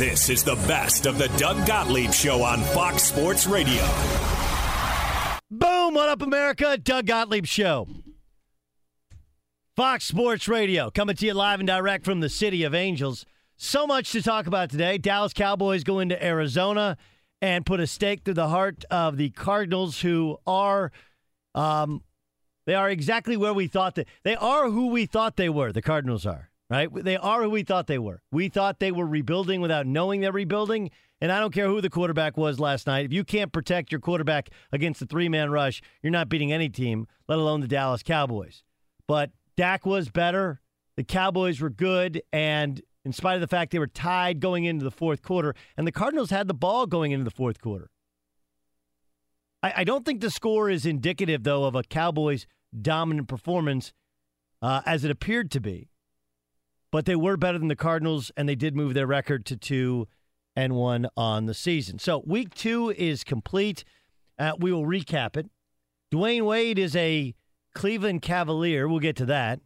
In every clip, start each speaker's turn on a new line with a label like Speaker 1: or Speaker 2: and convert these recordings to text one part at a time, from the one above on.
Speaker 1: This is the best of the Doug Gottlieb Show on Fox Sports Radio.
Speaker 2: Boom! What up, America? Doug Gottlieb Show. Fox Sports Radio, coming to you live and direct from the City of Angels. So much to talk about today. Dallas Cowboys go into Arizona and put a stake through the heart of the Cardinals, who are, um, they are exactly where we thought that they are. Who we thought they were. The Cardinals are right. They are who we thought they were. We thought they were rebuilding without knowing they're rebuilding. And I don't care who the quarterback was last night. If you can't protect your quarterback against the three man rush, you're not beating any team, let alone the Dallas Cowboys. But Dak was better. The Cowboys were good. And in spite of the fact they were tied going into the fourth quarter, and the Cardinals had the ball going into the fourth quarter. I, I don't think the score is indicative, though, of a Cowboys dominant performance uh, as it appeared to be. But they were better than the Cardinals, and they did move their record to two and one on the season. So week two is complete. Uh, we will recap it. Dwyane Wade is a Cleveland Cavalier. We'll get to that.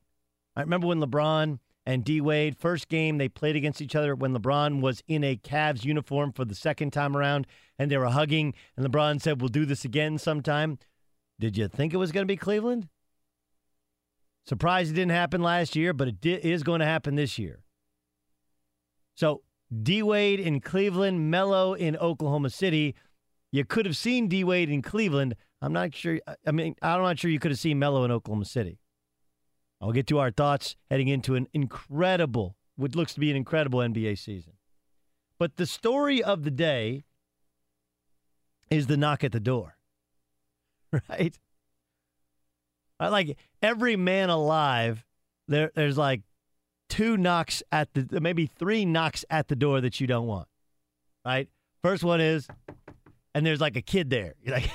Speaker 2: I remember when LeBron and D Wade, first game they played against each other when LeBron was in a Cavs uniform for the second time around, and they were hugging, and LeBron said, We'll do this again sometime. Did you think it was going to be Cleveland? Surprised it didn't happen last year, but it di- is going to happen this year. So, D Wade in Cleveland, Melo in Oklahoma City. You could have seen D Wade in Cleveland. I'm not sure. I mean, I'm not sure you could have seen Melo in Oklahoma City. I'll get to our thoughts heading into an incredible, what looks to be an incredible NBA season. But the story of the day is the knock at the door, right? Like every man alive. There, there's like two knocks at the, maybe three knocks at the door that you don't want, right? First one is, and there's like a kid there. You're like,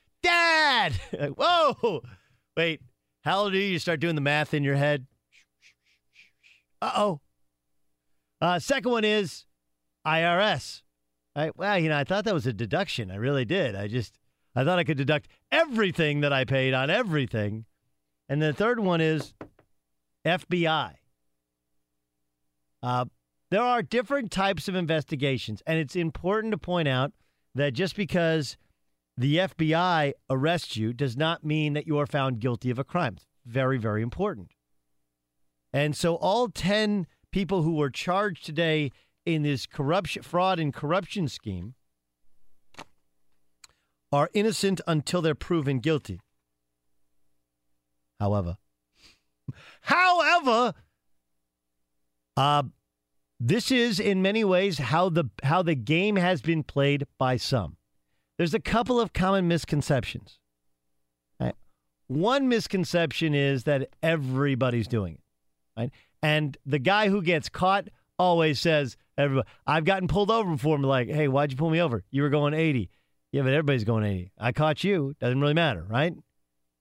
Speaker 2: Dad! Like, Whoa! Wait, How old are you? You start doing the math in your head. Uh-oh. Uh Second one is IRS. Right? Well, you know, I thought that was a deduction. I really did. I just, I thought I could deduct everything that I paid on everything. And the third one is FBI. Uh, there are different types of investigations, and it's important to point out that just because the FBI arrests you does not mean that you are found guilty of a crime. It's very, very important. And so, all 10 people who were charged today in this corruption, fraud, and corruption scheme are innocent until they're proven guilty. However, however, uh, this is in many ways how the how the game has been played by some. There's a couple of common misconceptions. Right? One misconception is that everybody's doing it, right? And the guy who gets caught always says, "Everybody, I've gotten pulled over before." I'm like, "Hey, why'd you pull me over? You were going 80." Yeah, but everybody's going 80. I caught you. Doesn't really matter, right?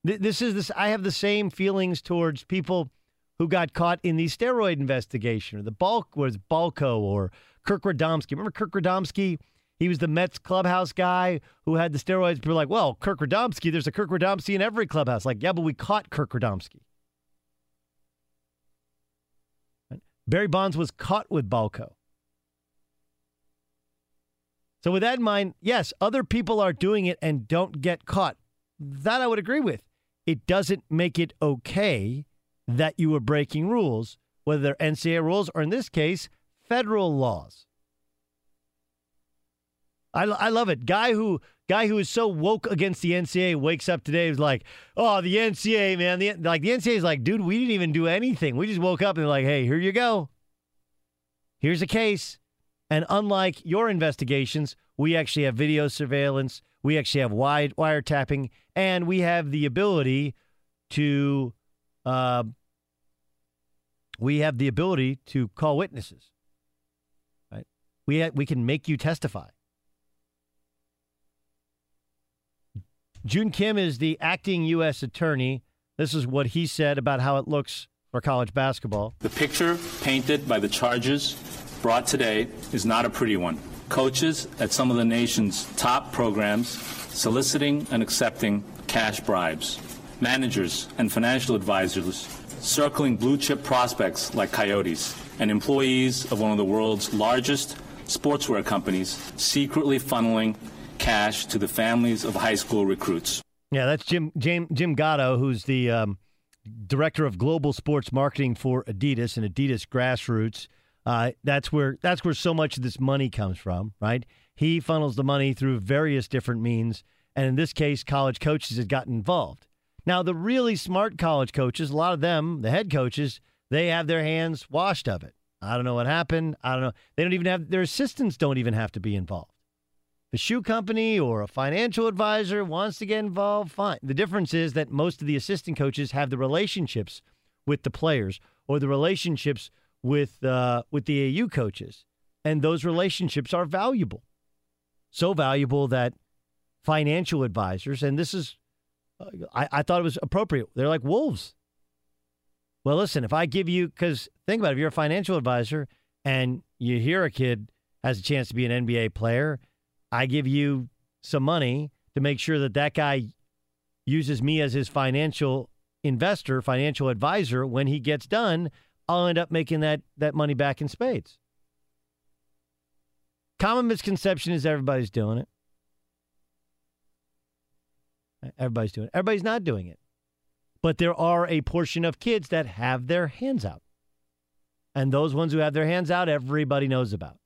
Speaker 2: This is this. I have the same feelings towards people who got caught in the steroid investigation or the bulk was Balco or Kirk Radomski. Remember Kirk Radomski? He was the Mets clubhouse guy who had the steroids. People were like, well, Kirk Radomski, there's a Kirk Radomski in every clubhouse. Like, yeah, but we caught Kirk Radomski. Barry Bonds was caught with Balco. So, with that in mind, yes, other people are doing it and don't get caught. That I would agree with. It doesn't make it okay that you were breaking rules, whether they're NCAA rules or, in this case, federal laws. I, I love it. Guy who guy who is so woke against the NCAA wakes up today is like, oh, the NCAA man, the like the NCAA is like, dude, we didn't even do anything. We just woke up and like, hey, here you go. Here's a case. And unlike your investigations, we actually have video surveillance, we actually have wide wiretapping, and we have the ability to uh, we have the ability to call witnesses. Right? We ha- we can make you testify. Joon Kim is the acting U.S. attorney. This is what he said about how it looks for college basketball.
Speaker 3: The picture painted by the charges brought today is not a pretty one. Coaches at some of the nation's top programs soliciting and accepting cash bribes. Managers and financial advisors circling blue chip prospects like coyotes. And employees of one of the world's largest sportswear companies secretly funneling cash to the families of high school recruits.
Speaker 2: Yeah, that's Jim Jim, Jim Gatto, who's the um, director of global sports marketing for Adidas and Adidas Grassroots. Uh, that's where that's where so much of this money comes from, right? He funnels the money through various different means, and in this case, college coaches have gotten involved. Now, the really smart college coaches, a lot of them, the head coaches, they have their hands washed of it. I don't know what happened. I don't know. They don't even have their assistants don't even have to be involved the shoe company or a financial advisor wants to get involved, fine. The difference is that most of the assistant coaches have the relationships with the players or the relationships with uh, with the AU coaches, and those relationships are valuable. So valuable that financial advisors, and this is, uh, I, I thought it was appropriate. They're like wolves. Well, listen, if I give you, because think about it, if you're a financial advisor and you hear a kid has a chance to be an NBA player I give you some money to make sure that that guy uses me as his financial investor, financial advisor. When he gets done, I'll end up making that, that money back in spades. Common misconception is everybody's doing it. Everybody's doing it. Everybody's not doing it. But there are a portion of kids that have their hands out. And those ones who have their hands out, everybody knows about.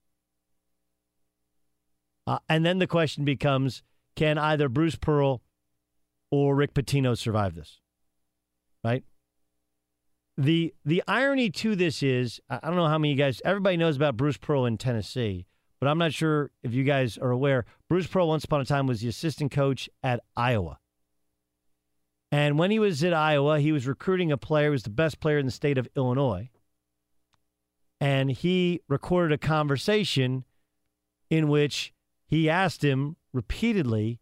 Speaker 2: Uh, and then the question becomes can either Bruce Pearl or Rick Pitino survive this? Right? The the irony to this is I don't know how many guys everybody knows about Bruce Pearl in Tennessee, but I'm not sure if you guys are aware. Bruce Pearl once upon a time was the assistant coach at Iowa. And when he was at Iowa, he was recruiting a player who was the best player in the state of Illinois. And he recorded a conversation in which he asked him repeatedly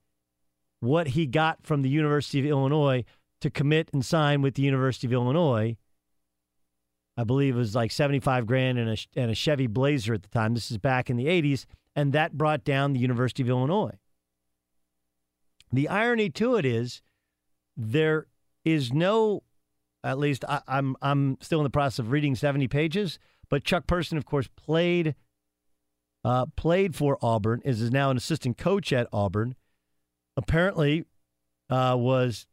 Speaker 2: what he got from the University of Illinois to commit and sign with the University of Illinois. I believe it was like 75 grand and a, and a Chevy Blazer at the time. This is back in the 80s. And that brought down the University of Illinois. The irony to it is there is no, at least I, I'm, I'm still in the process of reading 70 pages, but Chuck Person, of course, played uh, played for Auburn, is, is now an assistant coach at Auburn. Apparently, uh, was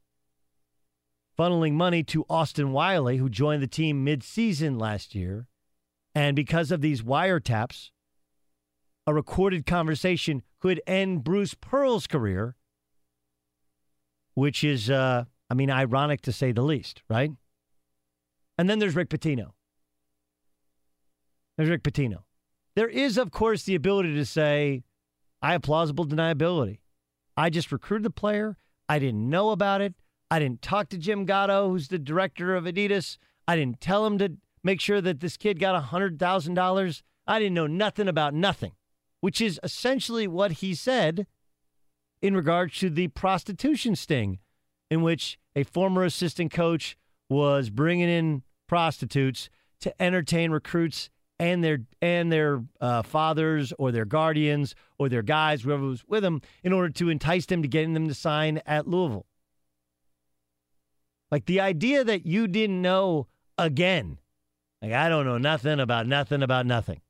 Speaker 2: funneling money to Austin Wiley, who joined the team mid-season last year, and because of these wiretaps, a recorded conversation could end Bruce Pearl's career, which is, uh, I mean, ironic to say the least, right? And then there's Rick Pitino. There's Rick Pitino. There is, of course, the ability to say, I have plausible deniability. I just recruited the player. I didn't know about it. I didn't talk to Jim Gatto, who's the director of Adidas. I didn't tell him to make sure that this kid got $100,000. I didn't know nothing about nothing, which is essentially what he said in regards to the prostitution sting, in which a former assistant coach was bringing in prostitutes to entertain recruits and their and their uh, fathers or their guardians or their guys, whoever was with them, in order to entice them to getting them to sign at Louisville. Like the idea that you didn't know again, like I don't know nothing about nothing about nothing.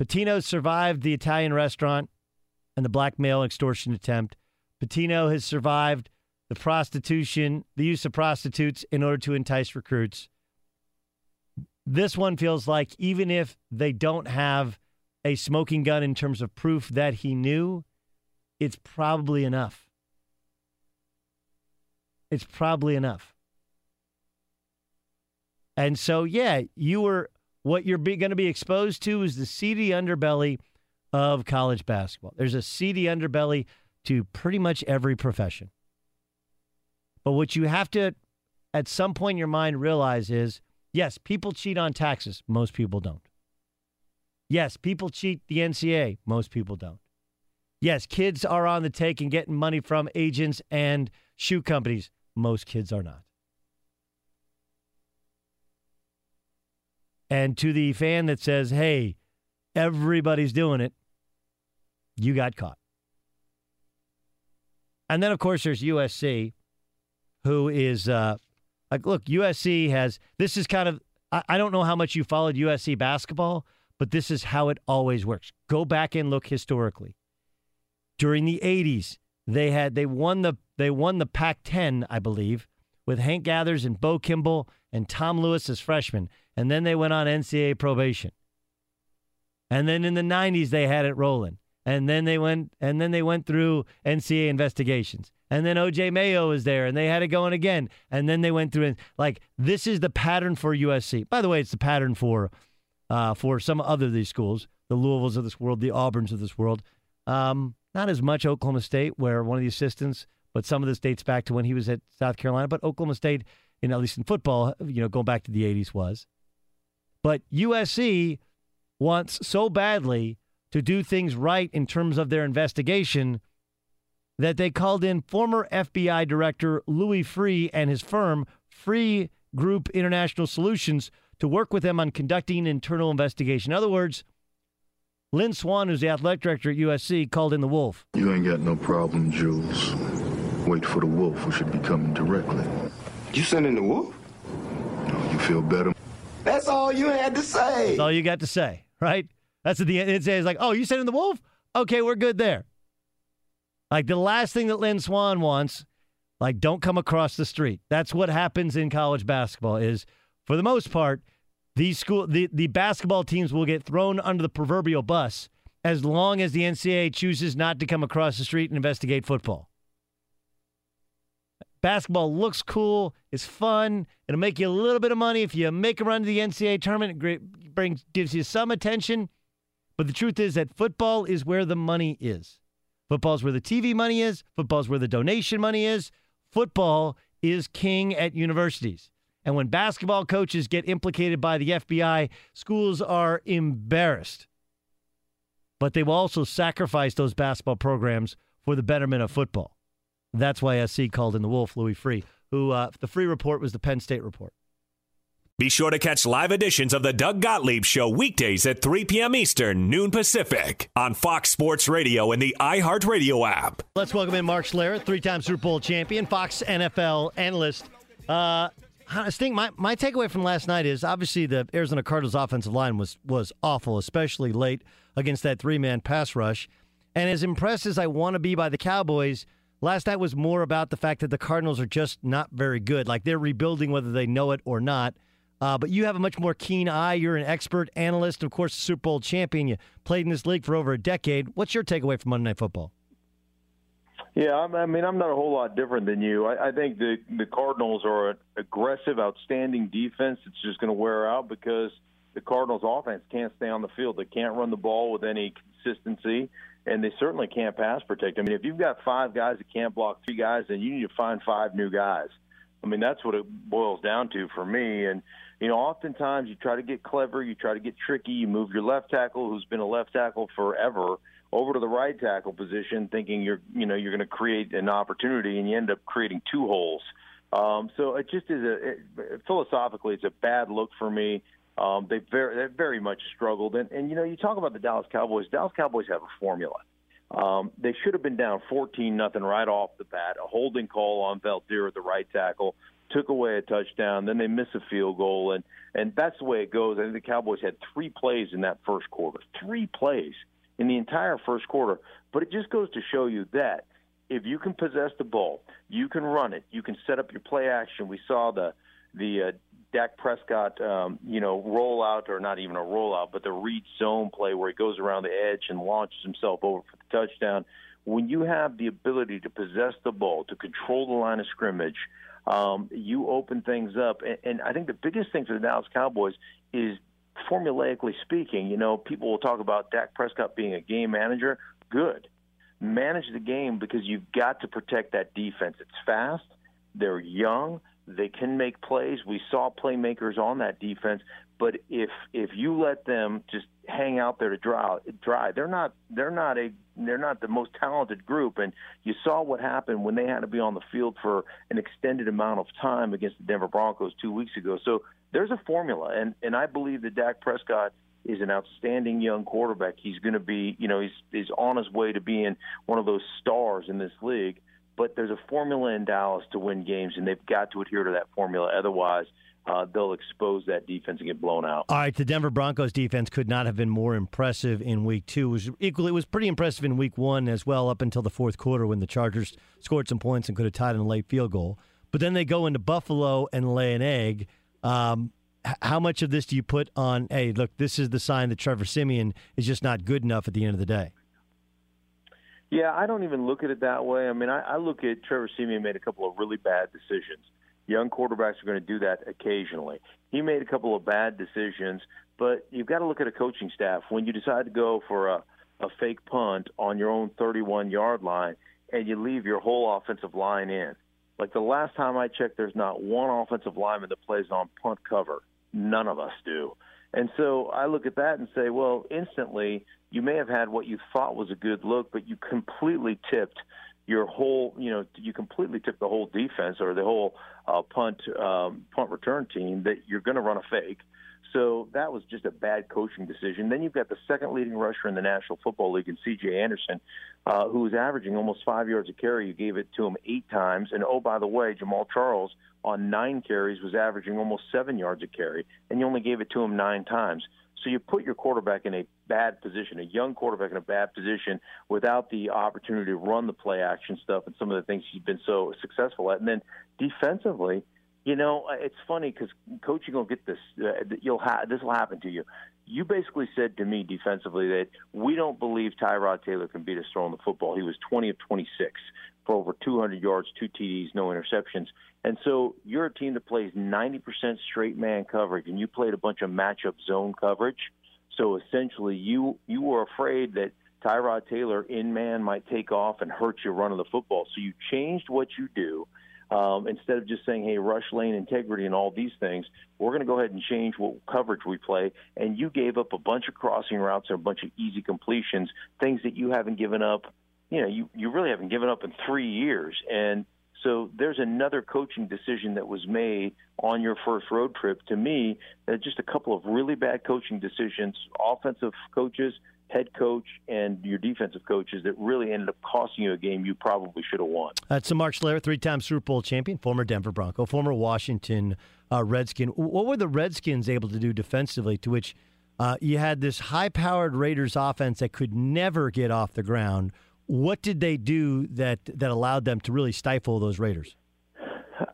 Speaker 2: Pitino survived the Italian restaurant and the blackmail extortion attempt. Pitino has survived the prostitution, the use of prostitutes in order to entice recruits. This one feels like even if they don't have a smoking gun in terms of proof that he knew, it's probably enough. It's probably enough. And so, yeah, you were what you're going to be exposed to is the seedy underbelly of college basketball. There's a seedy underbelly to pretty much every profession. But what you have to, at some point in your mind, realize is yes, people cheat on taxes. Most people don't. Yes, people cheat the NCA. Most people don't. Yes, kids are on the take and getting money from agents and shoe companies. Most kids are not. And to the fan that says, hey, everybody's doing it, you got caught. And then, of course, there's USC, who is uh, like, look, USC has this is kind of I, I don't know how much you followed USC basketball, but this is how it always works. Go back and look historically. During the '80s, they had they won the they won the Pac-10, I believe, with Hank Gathers and Bo Kimble and Tom Lewis as freshmen, and then they went on NCAA probation. And then in the '90s, they had it rolling, and then they went and then they went through NCAA investigations. And then OJ Mayo was there and they had it going again. And then they went through and like this is the pattern for USC. By the way, it's the pattern for uh, for some other of these schools, the Louisvilles of this world, the Auburns of this world. Um, not as much Oklahoma State, where one of the assistants, but some of this dates back to when he was at South Carolina. But Oklahoma State, in at least in football, you know, going back to the '80s was. But USC wants so badly to do things right in terms of their investigation that they called in former FBI Director Louis Freeh and his firm, Freeh Group International Solutions, to work with them on conducting an internal investigation. In other words, Lynn Swann, who's the athletic director at USC, called in the wolf.
Speaker 4: You ain't got no problem, Jules. Wait for the wolf, who should be coming directly.
Speaker 5: You sending the wolf?
Speaker 4: No, you feel better?
Speaker 5: That's all you had to say.
Speaker 2: That's all you got to say, right? That's at the end. It's like, oh, you sending the wolf? Okay, we're good there. Like the last thing that Lynn Swann wants, like don't come across the street. That's what happens in college basketball is for the most part, these school the, the basketball teams will get thrown under the proverbial bus as long as the NCAA chooses not to come across the street and investigate football. Basketball looks cool, it's fun, it'll make you a little bit of money if you make a run to the NCAA tournament. It brings gives you some attention, but the truth is that football is where the money is. Football's where the TV money is. Football's where the donation money is. Football is king at universities. And when basketball coaches get implicated by the FBI, schools are embarrassed. But they will also sacrifice those basketball programs for the betterment of football. That's why SC called in the Wolf, Louis Freeh, who uh, the Freeh report was the Penn State report.
Speaker 1: Be sure to catch live editions of the Doug Gottlieb Show weekdays at 3 p.m. Eastern, noon Pacific, on Fox Sports Radio and the iHeartRadio app.
Speaker 2: Let's welcome in Mark Schlereth, three-time Super Bowl champion, Fox NFL analyst. Uh, Stink, my, my takeaway from last night is obviously the Arizona Cardinals offensive line was was awful, especially late against that three-man pass rush. And as impressed as I want to be by the Cowboys, last night was more about the fact that the Cardinals are just not very good. Like they're rebuilding whether they know it or not. Uh, but you have a much more keen eye. You're an expert analyst, of course, Super Bowl champion. You played in this league for over a decade. What's your takeaway from Monday Night Football?
Speaker 6: Yeah, I mean, I'm not a whole lot different than you. I, I think the the Cardinals are an aggressive, outstanding defense. It's just going to wear out because the Cardinals' offense can't stay on the field. They can't run the ball with any consistency, and they certainly can't pass protect. I mean, if you've got five guys that can't block three guys, then you need to find five new guys. I mean, that's what it boils down to for me. And you know, oftentimes you try to get clever, you try to get tricky, you move your left tackle, who's been a left tackle forever, over to the right tackle position, thinking you're, you know, you're going to create an opportunity, and you end up creating two holes. Um, so it just is a it, philosophically, it's a bad look for me. Um, they very, they very much struggled, and and you know, you talk about the Dallas Cowboys. Dallas Cowboys have a formula. Um, they should have been down 14 nothing right off the bat. A holding call on Veldheer at the right tackle took away a touchdown, then they miss a field goal, and and that's the way it goes. I think the Cowboys had three plays in that first quarter, three plays in the entire first quarter. But it just goes to show you that if you can possess the ball, you can run it, you can set up your play action. We saw the the uh, Dak Prescott, um, you know, rollout or not even a rollout, but the read zone play where he goes around the edge and launches himself over for the touchdown. When you have the ability to possess the ball, to control the line of scrimmage, um, you open things up. And, and I think the biggest thing for the Dallas Cowboys is formulaically speaking, you know, people will talk about Dak Prescott being a game manager. Good. Manage the game because you've got to protect that defense. It's fast, they're young, they can make plays. We saw playmakers on that defense, but if if you let them just hang out there to dry, dry, they're not they're not a they're not the most talented group. And you saw what happened when they had to be on the field for an extended amount of time against the Denver Broncos two weeks ago. So there's a formula, and and I believe that Dak Prescott is an outstanding young quarterback. He's going to be, you know, he's he's on his way to being one of those stars in this league but there's a formula in Dallas to win games, and they've got to adhere to that formula. Otherwise, uh, they'll expose that defense and get blown out.
Speaker 2: All right, the Denver Broncos defense could not have been more impressive in Week Two. It was equally, it was pretty impressive in Week One as well, up until the fourth quarter when the Chargers scored some points and could have tied in a late field goal. But then they go into Buffalo and lay an egg. Um, how much of this do you put on? Hey, look, this is the sign that Trevor Siemian is just not good enough at the end of the day.
Speaker 6: Yeah, I don't even look at it that way. I mean, I, I look at Trevor Siemian made a couple of really bad decisions. Young quarterbacks are going to do that occasionally. He made a couple of bad decisions, but you've got to look at a coaching staff. When you decide to go for a, a fake punt on your own 31 yard line and you leave your whole offensive line in, like the last time I checked, there's not one offensive lineman that plays on punt cover. None of us do. And so I look at that and say, well, instantly you may have had what you thought was a good look, but you completely tipped your whole, you know, you completely tipped the whole defense or the whole uh, punt um, punt return team that you're going to run a fake. So that was just a bad coaching decision. Then you've got the second leading rusher in the National Football League in C.J. Anderson, uh, who was averaging almost five yards a carry. You gave it to him eight times. And oh, by the way, Jamaal Charles on nine carries was averaging almost seven yards a carry, and you only gave it to him nine times. So you put your quarterback in a bad position, a young quarterback in a bad position, without the opportunity to run the play action stuff and some of the things he's been so successful at. And then defensively, you know, it's funny because coaching will get this. Uh, you'll have this will happen to you. You basically said to me defensively that we don't believe Tyrod Taylor can beat us throwing the football. He was 20 of 26 for over 200 yards, two TDs, no interceptions. And so you're a team that plays 90% straight man coverage, and you played a bunch of matchup zone coverage. So essentially, you you were afraid that Tyrod Taylor in man might take off and hurt you running the football. So you changed what you do. Um, instead of just saying, "Hey, rush lane integrity and all these things," we're going to go ahead and change what coverage we play. And you gave up a bunch of crossing routes and a bunch of easy completions, things that you haven't given up you know, you you really haven't given up in three years, and so there's another coaching decision that was made on your first road trip. To me, just a couple of really bad coaching decisions, offensive coaches, head coach, and your defensive coaches that really ended up costing you a game you probably should have won.
Speaker 2: That's Mark Schlereth, three-time Super Bowl champion, former Denver Bronco, former Washington uh, Redskin. What were the Redskins able to do defensively to which uh, you had this high-powered Raiders offense that could never get off the ground? What did they do that that allowed them to really stifle those Raiders?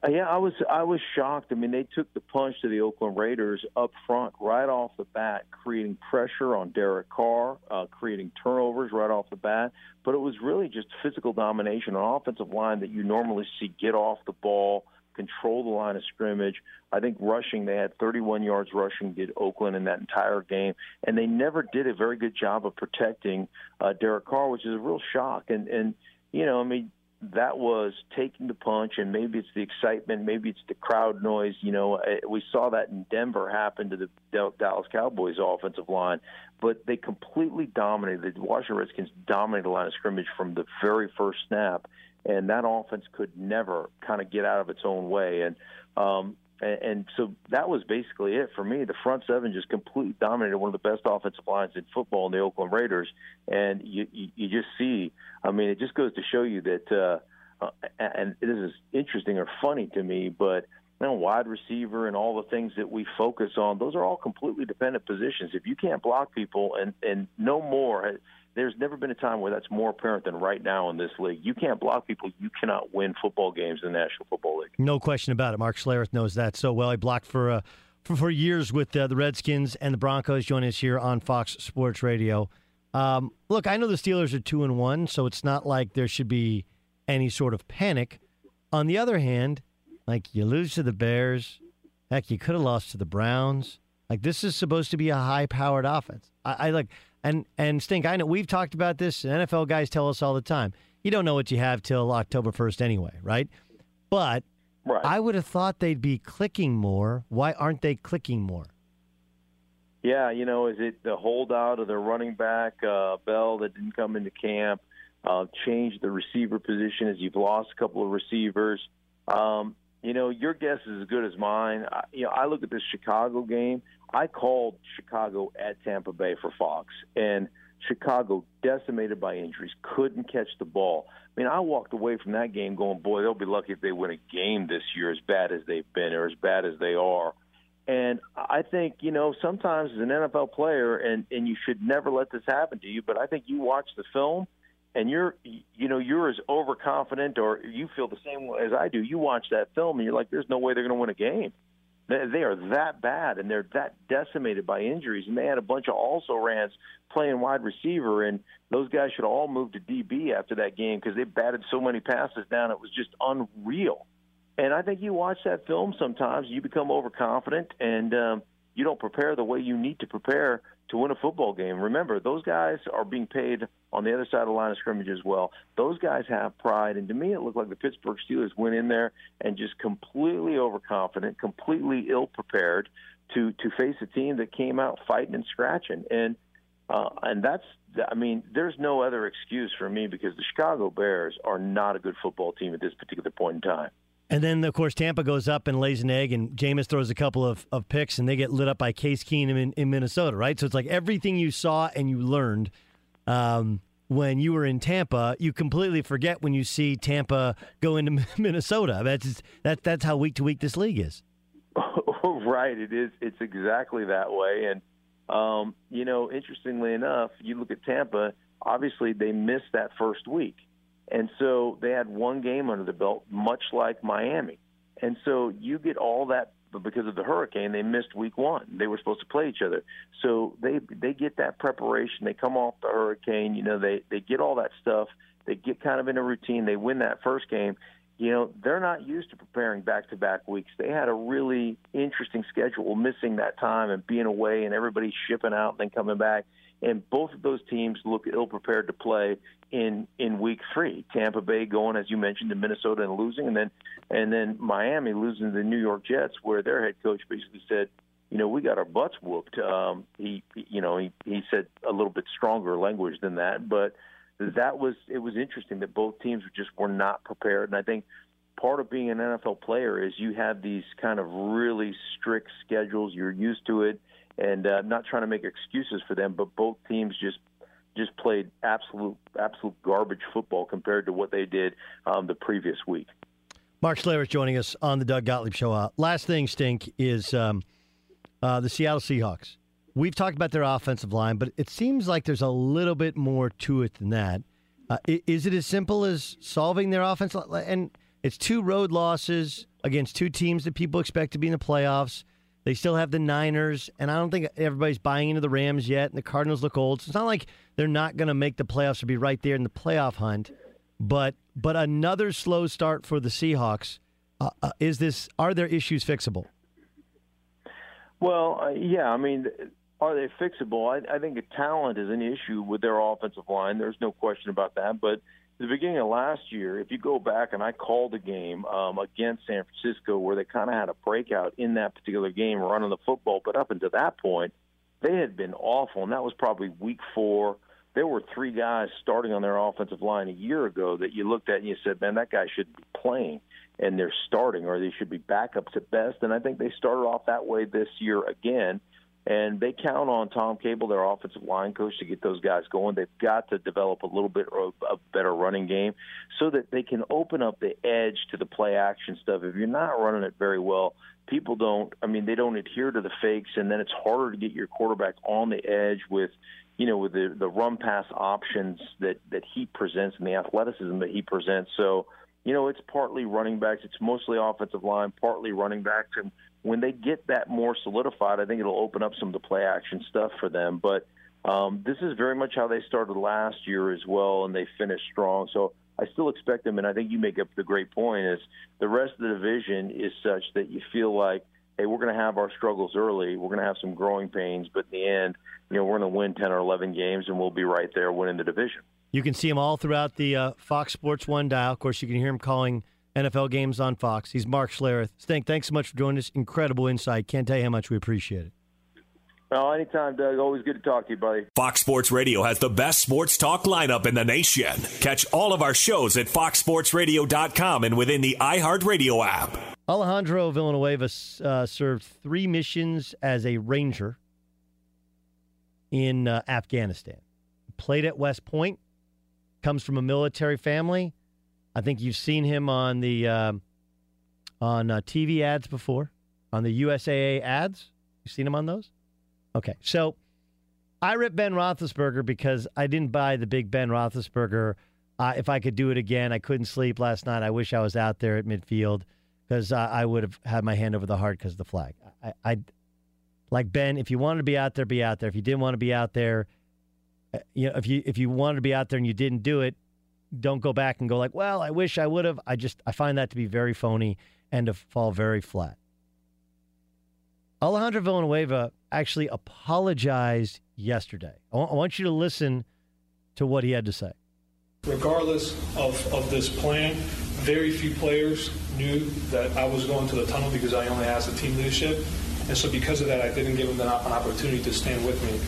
Speaker 6: Yeah, I was I was shocked. I mean, they took the punch to the Oakland Raiders up front right off the bat, creating pressure on Derek Carr, uh, creating turnovers right off the bat. But it was really just physical domination on offensive line that you normally see get off the ball, control the line of scrimmage. I think rushing, they had 31 yards rushing, did Oakland in that entire game, and they never did a very good job of protecting uh, Derek Carr, which is a real shock. And and you know, I mean, that was taking the punch, and maybe it's the excitement, maybe it's the crowd noise. You know, we saw that in Denver happen to the Dallas Cowboys offensive line, but they completely dominated. The Washington Redskins dominated the line of scrimmage from the very first snap, and that offense could never kind of get out of its own way. And um, and, and so that was basically it for me. The front seven just completely dominated one of the best offensive lines in football in the Oakland Raiders, and you you, you just see. I mean, it just goes to show you that. Uh, uh, and this is interesting or funny to me, but you know, wide receiver and all the things that we focus on, those are all completely dependent positions. If you can't block people and and no more there's never been a time where that's more apparent than right now in this league. You can't block people. You cannot win football games in the National Football League.
Speaker 2: No question about it. Mark Schlereth knows that so well. He blocked for uh, for, for, years with uh, the Redskins and the Broncos. Joining us here on Fox Sports Radio. Um, look, I know the Steelers are two and one, so it's not like there should be any sort of panic. On the other hand, like you lose to the Bears, heck, you could have lost to the Browns. Like this is supposed to be a high-powered offense. I, I like and and stink. I know we've talked about this. NFL guys tell us all the time. You don't know what you have till October first anyway, right? But
Speaker 6: right.
Speaker 2: I would have thought they'd be clicking more. Why aren't they clicking more?
Speaker 6: Yeah, you know, is it the holdout of the running back uh, Bell that didn't come into camp? Uh, changed the receiver position as you've lost a couple of receivers. Um, you know, your guess is as good as mine. I, you know, I look at this Chicago game. I called Chicago at Tampa Bay for Fox, and Chicago decimated by injuries, couldn't catch the ball. I mean, I walked away from that game going, boy, they'll be lucky if they win a game this year as bad as they've been or as bad as they are. And I think, you know, sometimes as an NFL player, and, and you should never let this happen to you, but I think you watch the film and you're, you know, you're as overconfident or you feel the same way as I do. You watch that film and you're like, there's no way they're going to win a game. They are that bad and they're that decimated by injuries. And they had a bunch of also rans playing wide receiver, and those guys should all move to DB after that game because they batted so many passes down. It was just unreal. And I think you watch that film sometimes, you become overconfident, and um, you don't prepare the way you need to prepare to win a football game. Remember, those guys are being paid on the other side of the line of scrimmage as well. Those guys have pride, and to me, it looked like the Pittsburgh Steelers went in there and just completely overconfident, completely ill prepared to to face a team that came out fighting and scratching. And uh, and that's, I mean, there's no other excuse for me because the Chicago Bears are not a good football team at this particular point in time.
Speaker 2: And then, of course, Tampa goes up and lays an egg, and Jameis throws a couple of, of picks, and they get lit up by Case Keenum in, in Minnesota, right? So it's like everything you saw and you learned um, when you were in Tampa, you completely forget when you see Tampa go into Minnesota. That's that, that's how week to week this league is.
Speaker 6: right, it is. It's exactly that way. And um, you know, interestingly enough, you look at Tampa. Obviously, they missed that first week and so they had one game under the belt, much like Miami. And so you get all that but because of the hurricane, they missed week one. They were supposed to play each other, so they they get that preparation. They come off the hurricane, you know, they they get all that stuff. They get kind of in a routine. They win that first game. You know, they're not used to preparing back to back weeks. They had a really interesting schedule, missing that time and being away, and everybody shipping out and then coming back and both of those teams look ill prepared to play in in week three. Tampa Bay going, as you mentioned, to Minnesota and losing, and then and then Miami losing to the New York Jets, where their head coach basically said, you know, we got our butts whooped. Um, he, you know, he he said a little bit stronger language than that, but that was it was interesting that both teams just were not prepared, and I think part of being an NFL player is you have these kind of really strict schedules. You're used to it, and uh, not trying to make excuses for them, but both teams just just played absolute absolute garbage football compared to what they did um, the previous week.
Speaker 2: Mark Schlereth joining us on the Doug Gottlieb Show. Uh, last thing, Stink, is um, uh, the Seattle Seahawks. We've talked about their offensive line, but it seems like there's a little bit more to it than that. Uh, is it as simple as solving their offense? And it's two road losses against two teams that people expect to be in the playoffs. They still have the Niners, and I don't think everybody's buying into the Rams yet. And the Cardinals look old, so it's not like they're not going to make the playoffs or be right there in the playoff hunt. But but another slow start for the Seahawks. Uh, uh, is this? Are their issues fixable?
Speaker 6: Well, uh, yeah. I mean, are they fixable? I, I think the talent is an issue with their offensive line. There's no question about that. But the beginning of last year, if you go back and I called a game um, against San Francisco where they kind of had a breakout in that particular game running the football, but up until that point, they had been awful, and that was probably week four. There were three guys starting on their offensive line a year ago that you looked at and you said, man, that guy should be playing, and they're starting, or they should be backups at best. And I think they started off that way this year again and they count on Tom Cable, their offensive line coach, to get those guys going. They've got to develop a little bit of a better running game so that they can open up the edge to the play action stuff. If you're not running it very well, people don't. I mean, they don't adhere to the fakes, and then it's harder to get your quarterback on the edge with, you know, with the the run pass options that that he presents and the athleticism that he presents. So. You know, it's partly running backs. It's mostly offensive line, partly running backs, and when they get that more solidified, I think it'll open up some of the play action stuff for them. But um, this is very much how they started last year as well, and they finished strong. So I still expect them, and I think you make up the great point is the rest of the division is such that you feel like, hey, we're going to have our struggles early, we're going to have some growing pains, but in the end, you know, we're going to win 10 or 11 games, and we'll be right there winning the division.
Speaker 2: You can see them all throughout the uh, Fox Sports One dial. Of course, you can hear them calling NFL games on Fox. He's Mark Schlereth. Stink, thanks so much for joining us. Incredible insight. Can't tell you how much we appreciate it.
Speaker 6: Oh, anytime, Doug. Always good to talk to you, buddy.
Speaker 1: Fox Sports Radio has the best sports talk lineup in the nation. Catch all of our shows at foxsportsradio.com and within the iHeartRadio app.
Speaker 2: Alejandro Villanueva uh, served three missions as a ranger in uh, Afghanistan. Played at West Point, comes from a military family I think you've seen him on the uh, on uh, TV ads before, on the USAA ads. You've seen him on those. Okay, so I ripped Ben Roethlisberger because I didn't buy the big Ben Roethlisberger. Uh, if I could do it again, I couldn't sleep last night. I wish I was out there at midfield because I would have had my hand over the heart because of the flag. I, I like Ben. If you wanted to be out there, be out there. If you didn't want to be out there, uh, you know, if you if you wanted to be out there and you didn't do it, don't go back and go like, well, I wish I would have. I just I find that to be very phony and to fall very flat. Alejandro Villanueva actually apologized yesterday. I want you to listen to what he had to say.
Speaker 7: Regardless of, of this plan, very few players knew that I was going to the tunnel because I only asked the team leadership. And so because of that, I didn't give them an opportunity to stand with me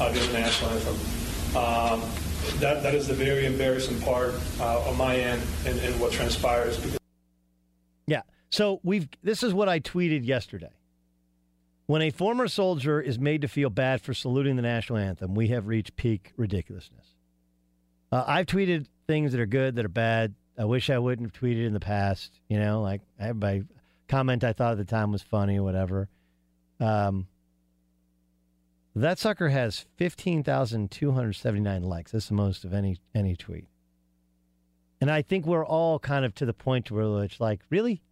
Speaker 7: uh, during the national anthem. Um, that that is the very embarrassing part uh, on my end and, and what transpires. Because-
Speaker 2: yeah. So we've this is what I tweeted yesterday. When a former soldier is made to feel bad for saluting the national anthem, we have reached peak ridiculousness. Uh, I've tweeted things that are good, that are bad. I wish I wouldn't have tweeted in the past. You know, like everybody comment I thought at the time was funny or whatever. Um, that sucker has 15,279 likes. That's the most of any any tweet. And I think we're all kind of to the point where it's like, really?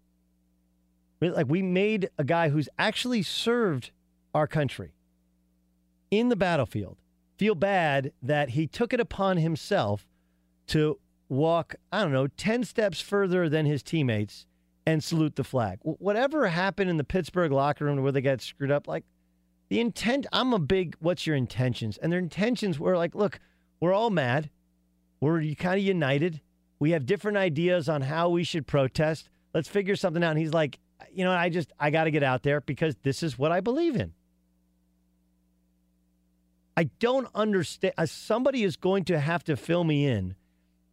Speaker 2: really? Like we made a guy who's actually served our country in the battlefield feel bad that he took it upon himself to walk, I don't know, 10 steps further than his teammates and salute the flag. Whatever happened in the Pittsburgh locker room where they got screwed up, like the intent, I'm a big, what's your intentions? And their intentions were like, look, we're all mad. We're kind of united. We have different ideas on how we should protest. Let's figure something out. And he's like, you know, I just, I got to get out there because this is what I believe in. I don't understand. Uh, somebody is going to have to fill me in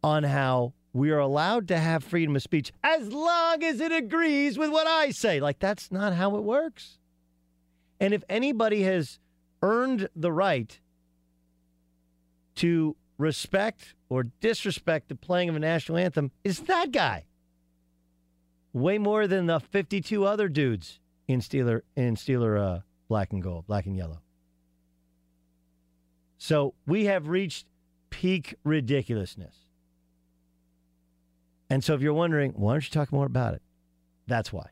Speaker 2: on how we are allowed to have freedom of speech as long as it agrees with what I say. Like, that's not how it works. And if anybody has earned the right to respect or disrespect the playing of a national anthem, it's that guy. Way more than the 52 other dudes in Steeler in Steeler uh, black and gold, black and yellow. So we have reached peak ridiculousness. And so if you're wondering, why don't you talk more about it? That's why.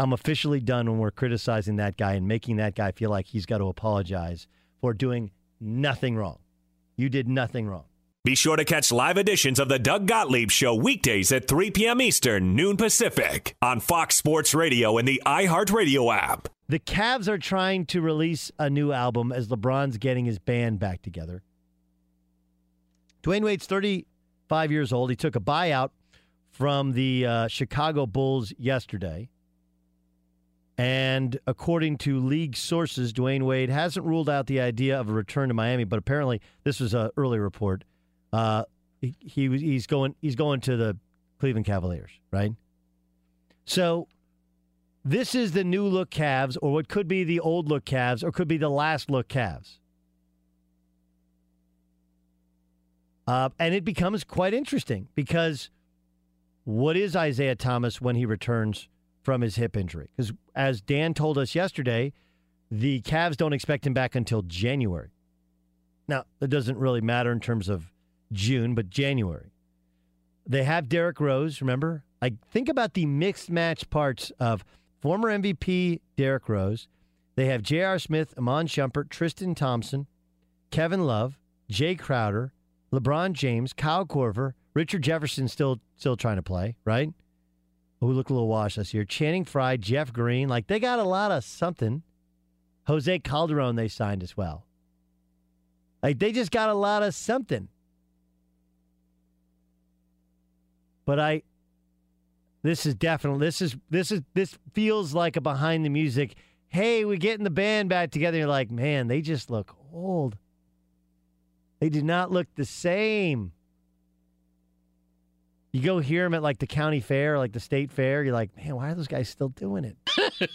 Speaker 2: I'm officially done when we're criticizing that guy and making that guy feel like he's got to apologize for doing nothing wrong. You did nothing wrong.
Speaker 1: Be sure to catch live editions of the Doug Gottlieb Show weekdays at 3 p.m. Eastern, noon Pacific, on Fox Sports Radio and the iHeartRadio app.
Speaker 2: The Cavs are trying to release a new album as LeBron's getting his band back together. Dwyane Wade's 35 years old. He took a buyout from the uh, Chicago Bulls yesterday. And according to league sources, Dwyane Wade hasn't ruled out the idea of a return to Miami, but apparently this was an early report. Uh, he, he he's going he's going to the Cleveland Cavaliers, right? So this is the new look Cavs, or what could be the old look Cavs, or could be the last look Cavs. Uh, and it becomes quite interesting because what is Isaiah Thomas when he returns from his hip injury? Because as Dan told us yesterday, the Cavs don't expect him back until January. Now, that doesn't really matter in terms of June, but January. They have Derrick Rose, remember? I think about the mixed match parts of former MVP Derrick Rose. They have J.R. Smith, Iman Shumpert, Tristan Thompson, Kevin Love, Jae Crowder, LeBron James, Kyle Korver, Richard Jefferson still still trying to play, right? Who look a little washed this year. Channing Frye, Jeff Green, like they got a lot of something. Jose Calderon they signed as well. Like they just got a lot of something. But I this is definitely this is this is this feels like a behind the music. Hey, we're getting the band back together. You're like, man, they just look old. They do not look the same. You go hear them at like the county fair, like the state fair. You're like, man, why are those guys still doing it?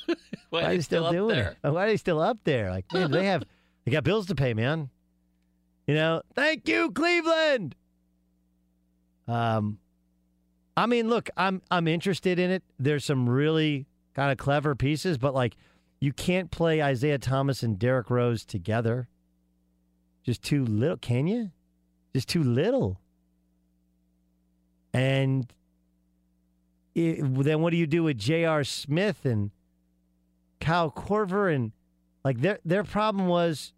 Speaker 8: why,
Speaker 2: why are they still, still doing it? Why are they still up there? Like, man, they have they got bills to pay, man. You know, thank you, Cleveland. Um, I mean, look, I'm I'm interested in it. There's some really kind of clever pieces, but like, you can't play Isaiah Thomas and Derrick Rose together. Just too little, can you? Just too little. And it, then what do you do with J.R. Smith and Kyle Korver? And like their their problem was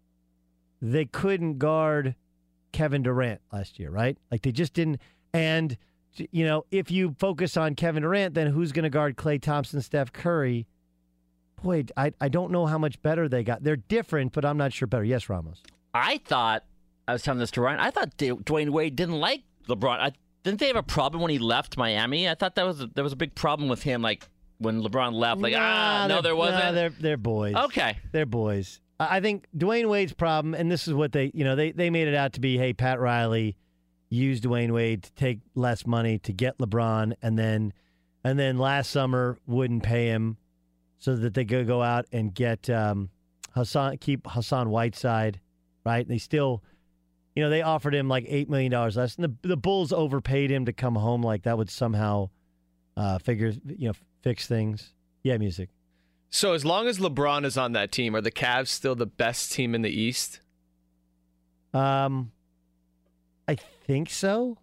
Speaker 2: they couldn't guard Kevin Durant last year, right? Like they just didn't. And you know, if you focus on Kevin Durant, then who's going to guard Klay Thompson, Steph Curry? Boy, I I don't know how much better they got. They're different, but I'm not sure better. Yes, Ramos.
Speaker 8: I thought I was telling this to Ryan. I thought Dwyane Wade didn't like LeBron. I, didn't they have a problem when he left Miami? I thought that was a, there was a big problem with him, like when LeBron left. Like
Speaker 2: nah,
Speaker 8: ah, no, there wasn't.
Speaker 2: They're they're boys.
Speaker 8: Okay,
Speaker 2: they're boys. I think Dwyane Wade's problem, and this is what they you know they they made it out to be. Hey, Pat Riley used Dwyane Wade to take less money to get LeBron, and then and then last summer wouldn't pay him, so that they could go out and get um, Hassan, keep Hassan Whiteside, right? They still, you know, they offered him like eight million dollars less, and the the Bulls overpaid him to come home. Like that would somehow uh, figure, you know, fix things. Yeah, music.
Speaker 9: So as long as LeBron is on that team, are the Cavs still the best team in the East?
Speaker 2: Um, I think so,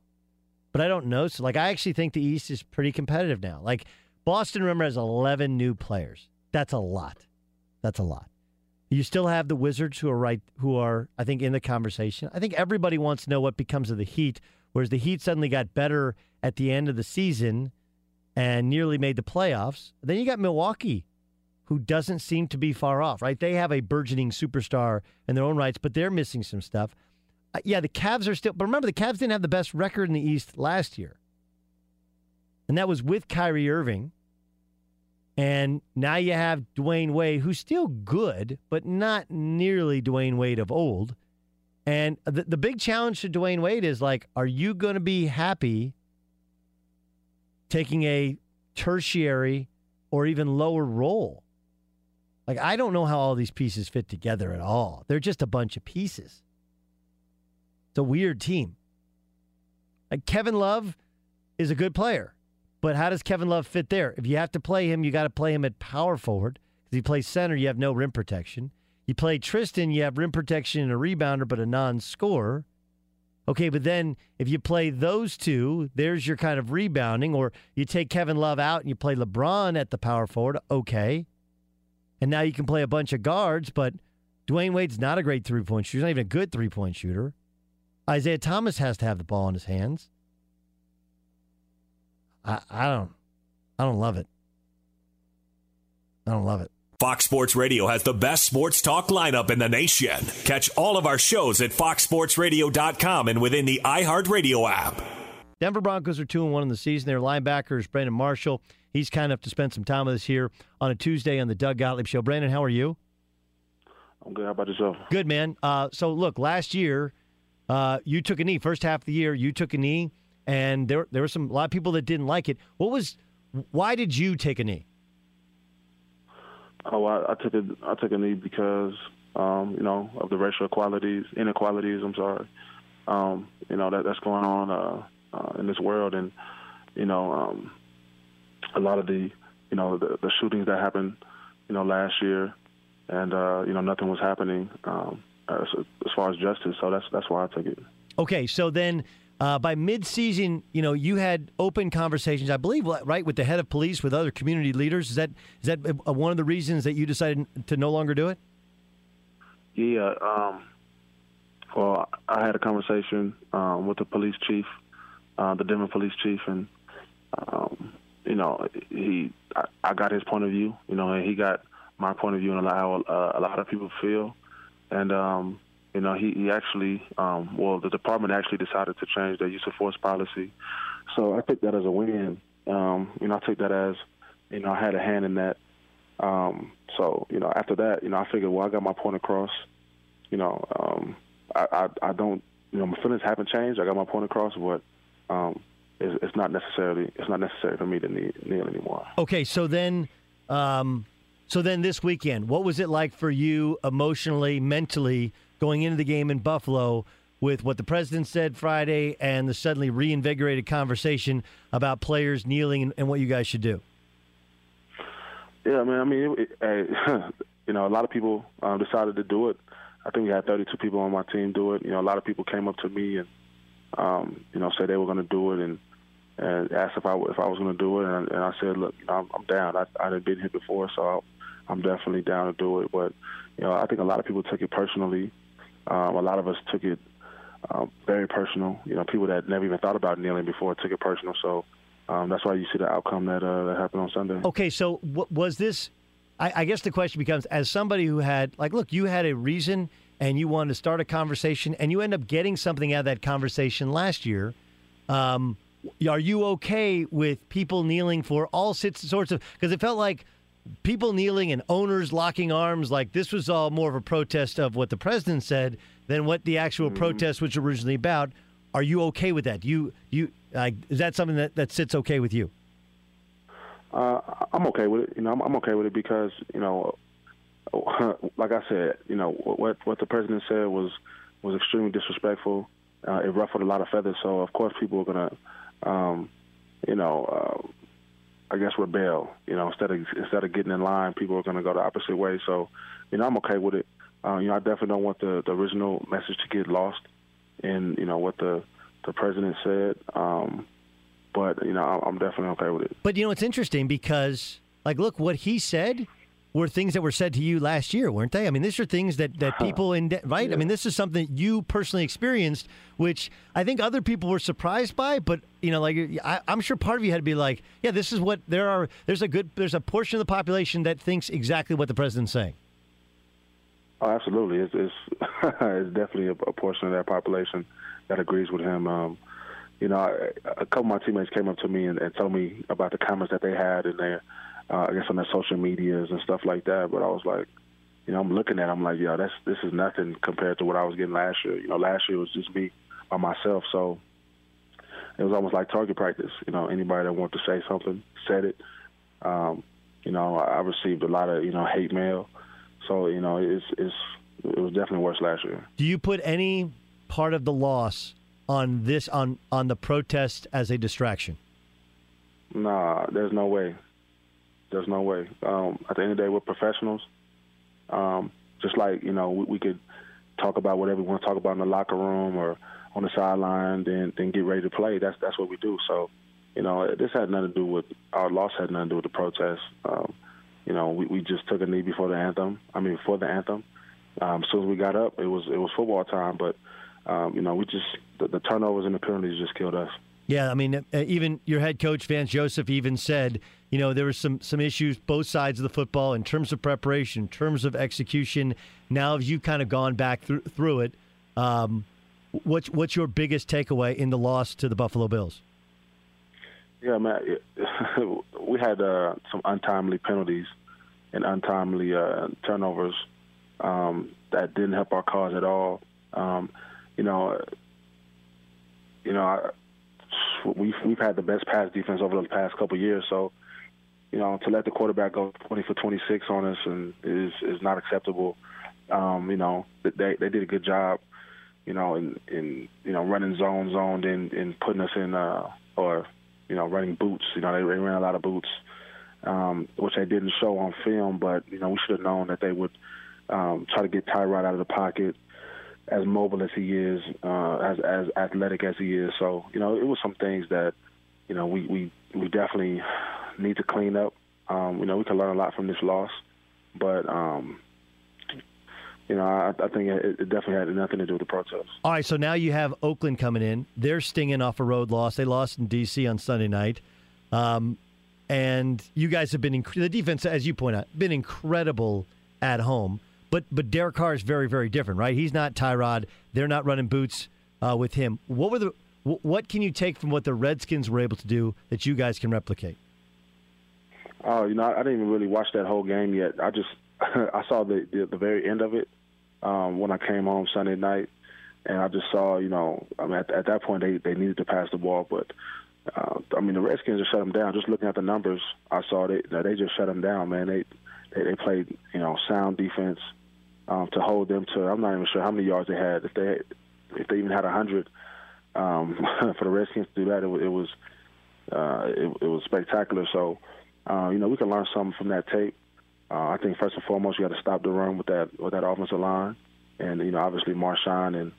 Speaker 2: but I don't know. So, like, I actually think the East is pretty competitive now. Like, Boston, remember, has 11 new players. That's a lot. That's a lot. You still have the Wizards who are right, who are, I think, in the conversation. I think everybody wants to know what becomes of the Heat, whereas the Heat suddenly got better at the end of the season and nearly made the playoffs. Then you got Milwaukee, who doesn't seem to be far off, right? They have a burgeoning superstar in their own rights, but they're missing some stuff. Uh, yeah, the Cavs are still, but remember, the Cavs didn't have the best record in the East last year. And that was with Kyrie Irving. And now you have Dwyane Wade, who's still good, but not nearly Dwyane Wade of old. And the, the big challenge to Dwyane Wade is like, are you going to be happy taking a tertiary or even lower role? Like, I don't know how all these pieces fit together at all. They're just a bunch of pieces. It's a weird team. Like, Kevin Love is a good player. But how does Kevin Love fit there? If you have to play him, you got to play him at power forward. Because he plays center, you have no rim protection. You play Tristan, you have rim protection and a rebounder, but a non scorer. Okay, but then if you play those two, there's your kind of rebounding. Or you take Kevin Love out and you play LeBron at the power forward. Okay. And now you can play a bunch of guards, but Dwyane Wade's not a great three point shooter, He's not even a good three point shooter. Isaiah Thomas has to have the ball in his hands. I, I don't I don't love it. I don't love it.
Speaker 1: Fox Sports Radio has the best sports talk lineup in the nation. Catch all of our shows at foxsportsradio.com and within the iHeartRadio app.
Speaker 2: Denver Broncos are 2 and 1 in the season. Their linebacker is Brandon Marshall. He's kind enough to spend some time with us here on a Tuesday on the Doug Gottlieb Show. Brandon, how are you?
Speaker 10: I'm good. How about yourself?
Speaker 2: Good, man. Uh, so, look, last year, uh, you took a knee. First half of the year, you took a knee and there there were some a lot of people that didn't like it. What was why did you take a knee?
Speaker 10: Oh, I, I took a I took a knee because um, you know of the racial equalities inequalities. I'm sorry, um, you know that that's going on uh, uh, in this world, and you know um, a lot of the you know the, the shootings that happened you know last year, and uh, you know nothing was happening um, as, as far as justice. So that's that's why I took it.
Speaker 2: Okay, so then uh, by mid-season, you know, you had open conversations, I believe, right, with the head of police, with other community leaders. Is that is that uh, one of the reasons that you decided to no longer do it?
Speaker 10: Yeah. Um, well, I had a conversation um, with the police chief, uh, the Denver police chief, and um, you know, he, I, I, got his point of view, you know, and he got my point of view and how uh, a lot of people feel, and um, you know, he, he actually, um, well, the department actually decided to change their use of force policy. So I take that as a win. Um, you know, I take that as, you know, I had a hand in that. Um, so, you know, after that, you know, I figured, well, I got my point across. You know, um, I, I, I don't, you know, my feelings haven't changed. I got my point across, but um, it's, it's not necessarily, it's not necessary for me to kneel, kneel anymore.
Speaker 2: Okay, so then, um, so then this weekend, what was it like for you emotionally, mentally? Going into the game in Buffalo with what the president said Friday and the suddenly reinvigorated conversation about players kneeling and, and what you guys should do?
Speaker 10: Yeah, man. I mean, it, it, you know, a lot of people um, decided to do it. I think we had 32 people on my team do it. You know, a lot of people came up to me and, um, you know, said they were going to do it and and asked if I if I was going to do it, and, and I said, look, I'm, I'm down. I I didn't been here before, so I, I'm definitely down to do it. But you know, I think a lot of people took it personally. Um, a lot of us took it um, very personal. You know, people that never even thought about kneeling before took it personal. So um, that's why you see the outcome that uh, that happened on Sunday.
Speaker 2: Okay, so w- was this? I, I guess the question becomes: as somebody who had, like, look, you had a reason and you wanted to start a conversation, and you end up getting something out of that conversation last year. Um, are you okay with people kneeling for all sorts of? Because it felt like people kneeling and owners locking arms like this was all more of a protest of what the president said than what the actual mm-hmm. protest was originally about. Are you okay with that? You you uh, is that something that, that sits okay with you?
Speaker 10: Uh, I'm okay with it. You know, I'm, I'm, okay with it because you know, like I said, you know what what the president said was was extremely disrespectful. Uh, it ruffled a lot of feathers. So of course people are gonna, um, you know, uh, I guess rebel. You know, instead of instead of getting in line, people are going to go the opposite way. So, you know, I'm okay with it. Uh, you know, I definitely don't want the, the original message to get lost in you know what the the president said. Um, but you know, I'm definitely okay with it.
Speaker 2: But you know, it's interesting because like, look what he said were things that were said to you last year, weren't they? I mean, these are things that, that people in right. Yeah. I mean, this is something that you personally experienced, which I think other people were surprised by. But you know, like I, am sure part of you had to be like, yeah, this is what there are. There's a good. There's a portion of the population that thinks exactly what the president's saying.
Speaker 10: Oh, absolutely. It's it's, it's definitely a, a, portion of that population that agrees with him. Um, you know, a couple of my teammates came up to me and, and told me about the comments that they had in their uh, I guess on their social medias and stuff like that. But I was like, you know, I'm looking at, it, I'm like, yeah, that's this is nothing compared to what I was getting last year. You know, last year was just me by myself, so it was almost like target practice. You know, anybody that wanted to say something said it. Um, you know, I received a lot of you know hate mail, so you know, it's it's it was definitely worse last year.
Speaker 2: Do you put any part of the loss on this on on the protest as a distraction?
Speaker 10: Nah, there's no way. There's no way. Um, at the end of the day, we're professionals. Um, just like you know, we, we could talk about whatever we want to talk about in the locker room or on the sideline, then then get ready to play. That's that's what we do. So, you know, this had nothing to do with our loss. Had nothing to do with the protest. Um, you know, we, we just took a knee before the anthem. I mean, before the anthem. Um, as soon as we got up, it was it was football time. But um, you know, we just the, the turnovers and the penalties just killed us.
Speaker 2: Yeah, I mean, uh, even your head coach Vance Joseph even said, you know, there were some some issues both sides of the football in terms of preparation, in terms of execution. Now, as you've kind of gone back through through it? Um, what's what's your biggest takeaway in the loss to the Buffalo Bills?
Speaker 10: Yeah, man, we had uh, some untimely penalties and untimely uh, turnovers um, that didn't help our cause at all. Um, you know, you know, I, we've we've had the best pass defense over the past couple years. So, you know, to let the quarterback go 20 for 26 on us and is is not acceptable. Um, you know, they they did a good job. You know, in in you know running zone zoned and putting us in uh or you know running boots. You know, they, they ran a lot of boots, um, which they didn't show on film. But you know, we should have known that they would um, try to get Tyrod out of the pocket as mobile as he is, uh, as as athletic as he is. So you know, it was some things that you know we we we definitely need to clean up. Um, you know, we can learn a lot from this loss, but um, you know, I, I think it, it, definitely had nothing to do with the protest.
Speaker 2: All right, so now you have Oakland coming in. They're stinging off a road loss. They lost in D.C. on Sunday night. Um, and you guys have been inc- the defense, as you point out, been incredible at home. But but Derek Carr is very very different, right? He's not Tyrod. They're not running boots uh, with him. What were the what can you take from what the Redskins were able to do that you guys can replicate?
Speaker 10: Oh, you know, I didn't even really watch that whole game yet. I just I saw the, the the very end of it um, when I came home Sunday night, and I just saw, you know, I mean, at, at that point they they needed to pass the ball, but uh, I mean, the Redskins just shut them down. Just looking at the numbers, I saw they they just shut them down, man. They they, they played, you know, sound defense um, to hold them to. I'm not even sure how many yards they had. If they if they even had a hundred um, for the Redskins to do that, it, it was uh, it, it was spectacular. So uh, you know we can learn something from that tape. Uh, I think first and foremost you got to stop the run with that with that offensive line, and you know obviously Marshawn and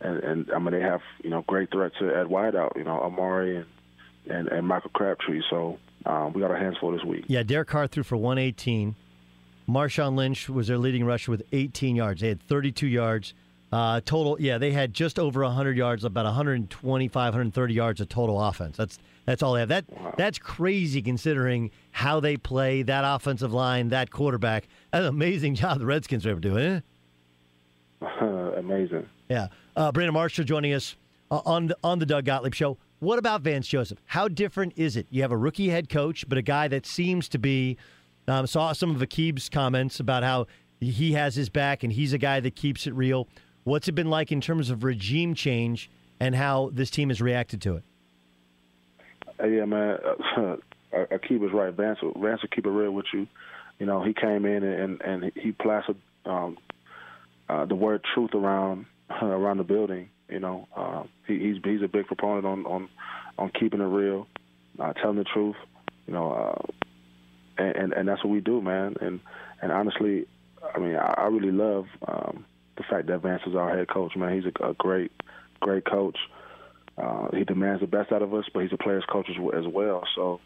Speaker 10: and, and I mean they have you know great threats at wideout. You know Amari and and, and Michael Crabtree. So um, we got our hands full this week.
Speaker 2: Yeah, Derek Carr threw for 118. Marshawn Lynch was their leading rusher with 18 yards. They had 32 yards uh, total. Yeah, they had just over 100 yards, about 125, 130 yards of total offense. That's that's all they have. That wow. that's crazy considering how they play that offensive line, that quarterback. That's an amazing job the Redskins are able to do, eh?
Speaker 10: amazing.
Speaker 2: Yeah, uh, Brandon Marshall joining us uh, on the on the Doug Gottlieb show. What about Vance Joseph? How different is it? You have a rookie head coach, but a guy that seems to be um, saw some of Aqib's comments about how he has his back and he's a guy that keeps it real. What's it been like in terms of regime change and how this team has reacted to it?
Speaker 10: Uh, yeah, man. Uh, Aqib was right. Vance, Vance will keep it real with you. You know, he came in and and he plastered um, uh, the word truth around around the building. You know, uh, he, he's he's a big proponent on on on keeping it real, uh, telling the truth. You know, and, and and that's what we do, man. And and honestly, I mean, I, I really love um, the fact that Vance is our head coach, man. He's a, a great, great coach. Uh, he demands the best out of us, but he's a player's coach as, as well. So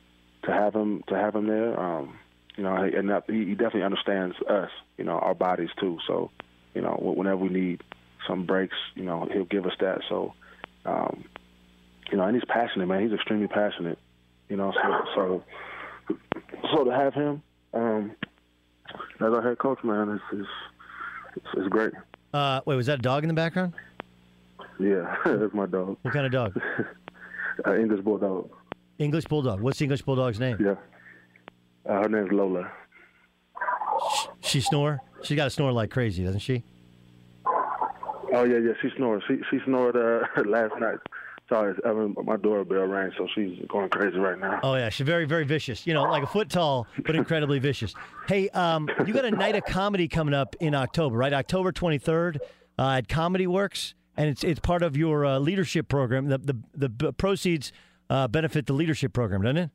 Speaker 10: to have him to have him there, um, you know, and that, he, definitely understands us, you know, our bodies too. So you know, whenever we need some breaks, you know, he'll give us that. So, um, you know, and he's passionate, man. He's extremely passionate. You know, so so so to have him um, as our head coach, man, is it's, it's great.
Speaker 2: Uh, wait, was that a dog in the background?
Speaker 10: Yeah, that's my dog.
Speaker 2: What kind of dog?
Speaker 10: uh, English bulldog.
Speaker 2: English bulldog. What's the English bulldog's name?
Speaker 10: Yeah. Uh, her name's Lola.
Speaker 2: She snore. She got to snore like crazy, doesn't she?
Speaker 10: Oh yeah, yeah. She snored. She she snored uh, last night. Sorry, mean, my doorbell rang, so she's going crazy right now.
Speaker 2: Oh yeah, she's very very vicious. You know, like a foot tall, but incredibly vicious. Hey, um, you got a night of comedy coming up in October, right? October twenty third uh, at Comedy Works, and it's it's part of your uh, leadership program. The the the b- proceeds uh, benefit the leadership program, doesn't it?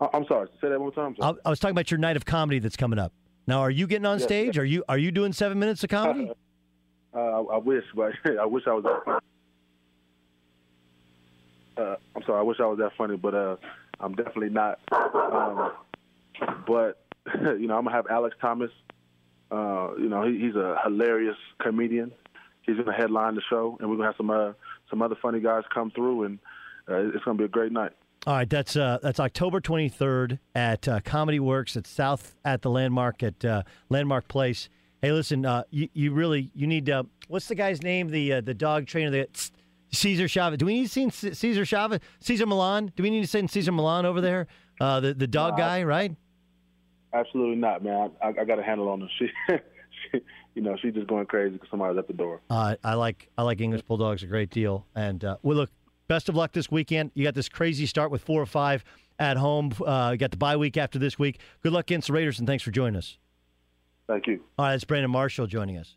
Speaker 10: I- I'm sorry. Say that one more time.
Speaker 2: I, I was talking about your night of comedy that's coming up. Now, are you getting on
Speaker 10: Yes,
Speaker 2: stage?
Speaker 10: yes.
Speaker 2: Are you are you doing seven minutes of comedy?
Speaker 10: Uh, I, I wish, but I wish I was. Uh, I'm sorry. I wish I was that funny, but uh, I'm definitely not. Um, but you know, I'm gonna have Alex Thomas. Uh, you know, he, he's a hilarious comedian. He's gonna headline the show, and we're gonna have some uh, some other funny guys come through, and uh, it's gonna be a great night.
Speaker 2: All right, that's uh, that's October 23rd at uh, Comedy Works at South at the Landmark at uh, Landmark Place. Hey, listen, uh, you, you really you need uh, what's the guy's name? The uh, the dog trainer that Caesar Chavez. Do we need to see C- Caesar Chavez? Cesar Millan? Do we need to send Cesar Millan over there? Uh, the the dog
Speaker 10: No,
Speaker 2: guy, right?
Speaker 10: Absolutely not, man. I, I got a handle on her. She, she, you know, she's just going crazy because somebody's at the door.
Speaker 2: Uh, I like I like English bulldogs a great deal. And uh, well, look, best of luck this weekend. You got this crazy start with four or five at home. Uh, you got the bye week after this week. Good luck against the Raiders, and thanks for joining us.
Speaker 10: Thank you.
Speaker 2: All right, it's Brandon Marshall joining us.